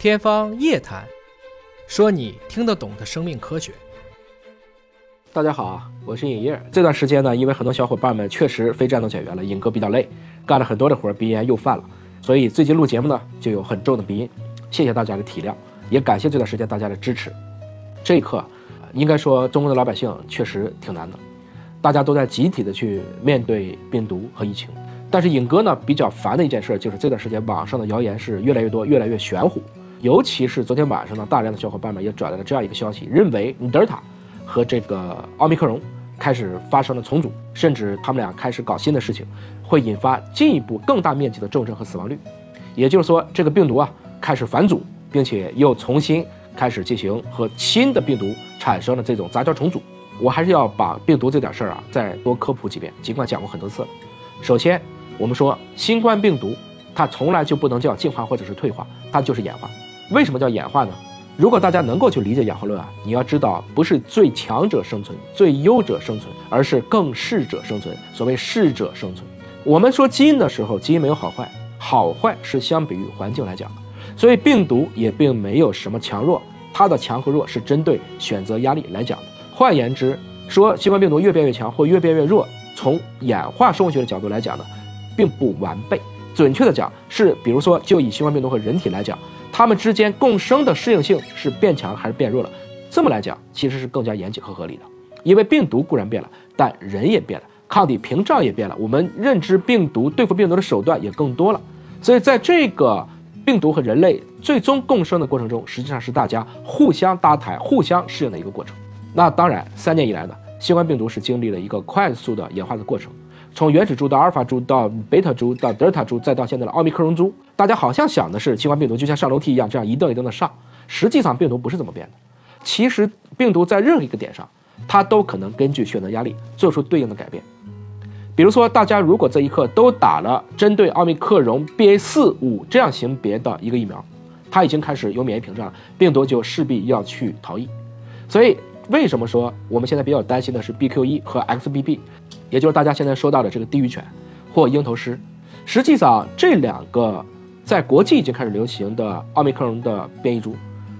天方夜谭，说你听得懂的生命科学。大家好啊，我是尹烨。这段时间呢，因为很多小伙伴们确实非战斗减员了，尹哥比较累，干了很多的活，鼻炎又犯了，所以最近录节目呢就有很重的鼻音，谢谢大家的体谅，也感谢这段时间大家的支持。这一刻，应该说中国的老百姓确实挺难的，大家都在集体的去面对病毒和疫情。但是尹哥呢比较烦的一件事就是这段时间网上的谣言是越来越多，越来越玄乎。尤其是昨天晚上呢，大量的小伙伴们也转来了这样一个消息，认为德尔塔和这个奥密克戎开始发生了重组，甚至他们俩开始搞新的事情，会引发进一步更大面积的重症和死亡率。也就是说，这个病毒啊开始反祖，并且又重新开始进行和新的病毒产生了这种杂交重组。我还是要把病毒这点事儿啊再多科普几遍，尽管讲过很多次了。首先，我们说新冠病毒它从来就不能叫进化或者是退化，它就是演化。为什么叫演化呢？如果大家能够去理解演化论啊，你要知道，不是最强者生存、最优者生存，而是更适者生存。所谓适者生存，我们说基因的时候，基因没有好坏，好坏是相比于环境来讲。所以病毒也并没有什么强弱，它的强和弱是针对选择压力来讲的。换言之，说新冠病毒越变越强或越变越弱，从演化生物学的角度来讲呢，并不完备。准确的讲是，比如说就以新冠病毒和人体来讲。它们之间共生的适应性是变强还是变弱了？这么来讲，其实是更加严谨和合理的。因为病毒固然变了，但人也变了，抗体屏障也变了，我们认知病毒、对付病毒的手段也更多了。所以，在这个病毒和人类最终共生的过程中，实际上是大家互相搭台、互相适应的一个过程。那当然，三年以来呢，新冠病毒是经历了一个快速的演化的过程。从原始株到阿尔法株到贝塔株到德尔塔株，再到现在的奥密克戎株，大家好像想的是新冠病毒就像上楼梯一样，这样一登一登的上。实际上，病毒不是这么变的。其实，病毒在任何一个点上，它都可能根据选择压力做出对应的改变。比如说，大家如果这一刻都打了针对奥密克戎 BA 四五这样型别的一个疫苗，它已经开始有免疫屏障了，病毒就势必要去逃逸。所以，为什么说我们现在比较担心的是 BQ 一和 XBB？也就是大家现在说到的这个地狱犬或鹰头狮，实际上这两个在国际已经开始流行的奥密克戎的变异株，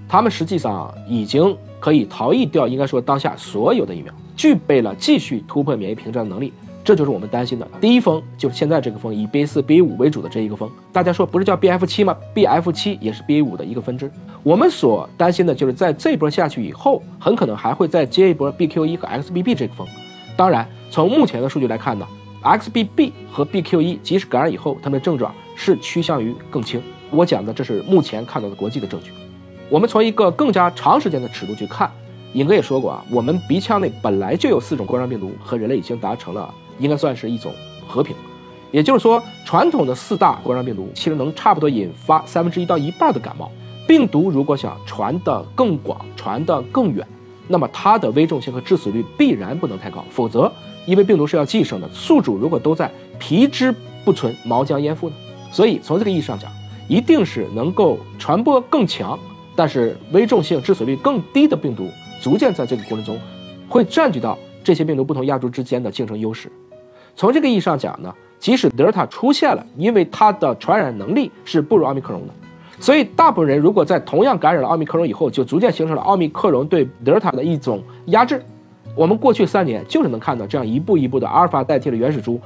它们实际上已经可以逃逸掉，应该说当下所有的疫苗，具备了继续突破免疫屏障的能力。这就是我们担心的第一峰，就是现在这个峰以 BA 四、BA 五为主的这一个峰。大家说不是叫 BF 七吗？BF 七也是 BA 五的一个分支。我们所担心的就是在这波下去以后，很可能还会再接一波 BQ 一和 XBB 这个峰。当然。从目前的数据来看呢，XBB 和 B Q 一即使感染以后，它们的症状是趋向于更轻。我讲的这是目前看到的国际的证据。我们从一个更加长时间的尺度去看，尹哥也说过啊，我们鼻腔内本来就有四种冠状病毒，和人类已经达成了应该算是一种和平。也就是说，传统的四大冠状病毒其实能差不多引发三分之一到一半的感冒。病毒如果想传得更广、传得更远，那么它的危重性和致死率必然不能太高，否则。因为病毒是要寄生的，宿主如果都在，皮之不存，毛将焉附呢？所以从这个意义上讲，一定是能够传播更强，但是危重性、致死率更低的病毒，逐渐在这个过程中，会占据到这些病毒不同亚洲之间的竞争优势。从这个意义上讲呢，即使德尔塔出现了，因为它的传染能力是不如奥密克戎的，所以大部分人如果在同样感染了奥密克戎以后，就逐渐形成了奥密克戎对德尔塔的一种压制。我们过去三年就是能看到这样一步一步的，阿尔法代替了原始株，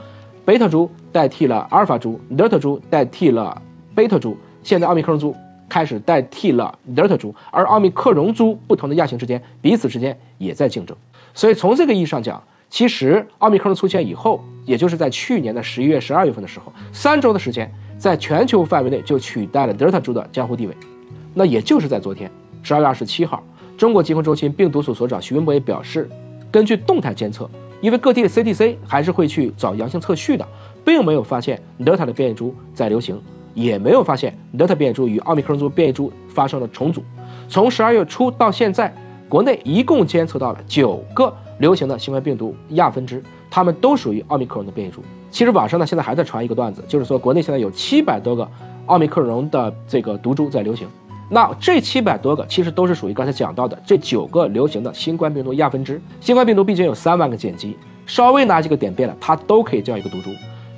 贝塔株代替了阿尔法株，德尔塔株代替了贝塔株，现在奥密克戎株开始代替了德尔塔株，而奥密克戎株不同的亚型之间彼此之间也在竞争。所以从这个意义上讲，其实奥密克戎出现以后，也就是在去年的十一月、十二月份的时候，三周的时间，在全球范围内就取代了德尔塔株的江湖地位。那也就是在昨天，十二月二十七号，中国疾控中心病毒所所长徐文博也表示。根据动态监测，因为各地的 CDC 还是会去找阳性测序的，并没有发现德尔塔的变异株在流行，也没有发现德尔塔变异株与奥密克戎株变异株发生了重组。从十二月初到现在，国内一共监测到了九个流行的新冠病毒亚分支，它们都属于奥密克戎的变异株。其实网上呢现在还在传一个段子，就是说国内现在有七百多个奥密克戎的这个毒株在流行。那这七百多个其实都是属于刚才讲到的这九个流行的新冠病毒亚分支。新冠病毒毕竟有三万个碱基，稍微哪几个点变了，它都可以叫一个毒株。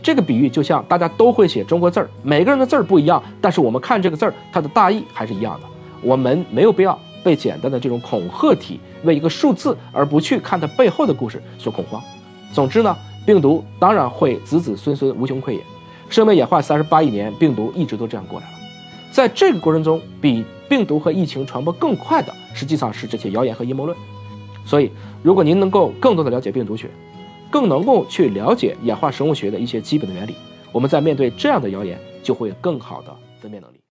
这个比喻就像大家都会写中国字儿，每个人的字儿不一样，但是我们看这个字儿，它的大意还是一样的。我们没有必要被简单的这种恐吓体为一个数字而不去看它背后的故事所恐慌。总之呢，病毒当然会子子孙孙无穷匮也。生命演化三十八亿年，病毒一直都这样过来了。在这个过程中，比病毒和疫情传播更快的，实际上是这些谣言和阴谋论。所以，如果您能够更多的了解病毒学，更能够去了解演化生物学的一些基本的原理，我们在面对这样的谣言，就会有更好的分辨能力。